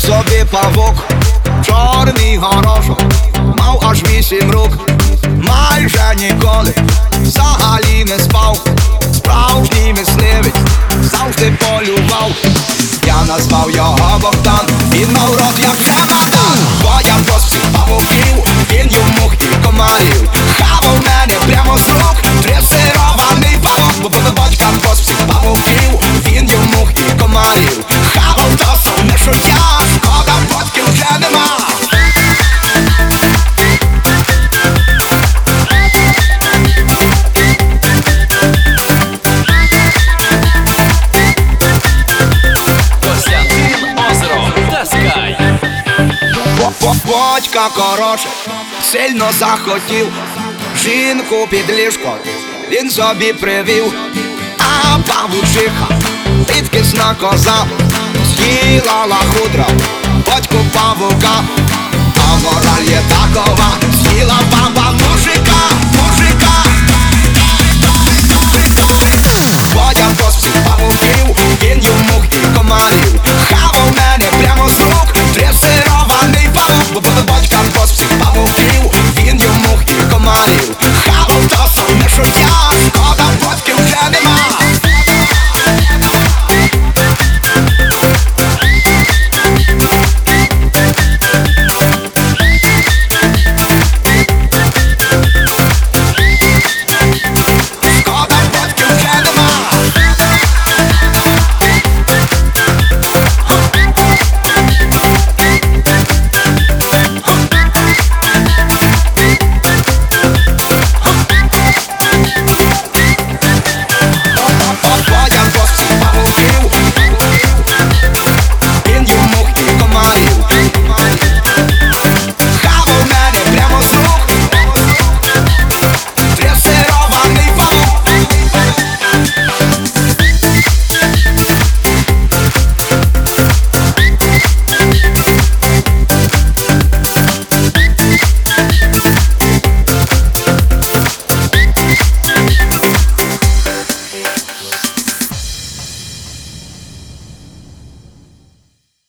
собі павук, чорний горошок, мав аж вісім рук, майже ніколи взагалі не спав, справжній мисливець завжди полював. Я назвав його Богдан, він мав рот як чемодан Бо я бос всіх Батька коротше сильно захотів. Жінку під ліжко він собі привів, а павучиха, підкисна коза з'їла лахудра, батьку павука, а мораль є такова,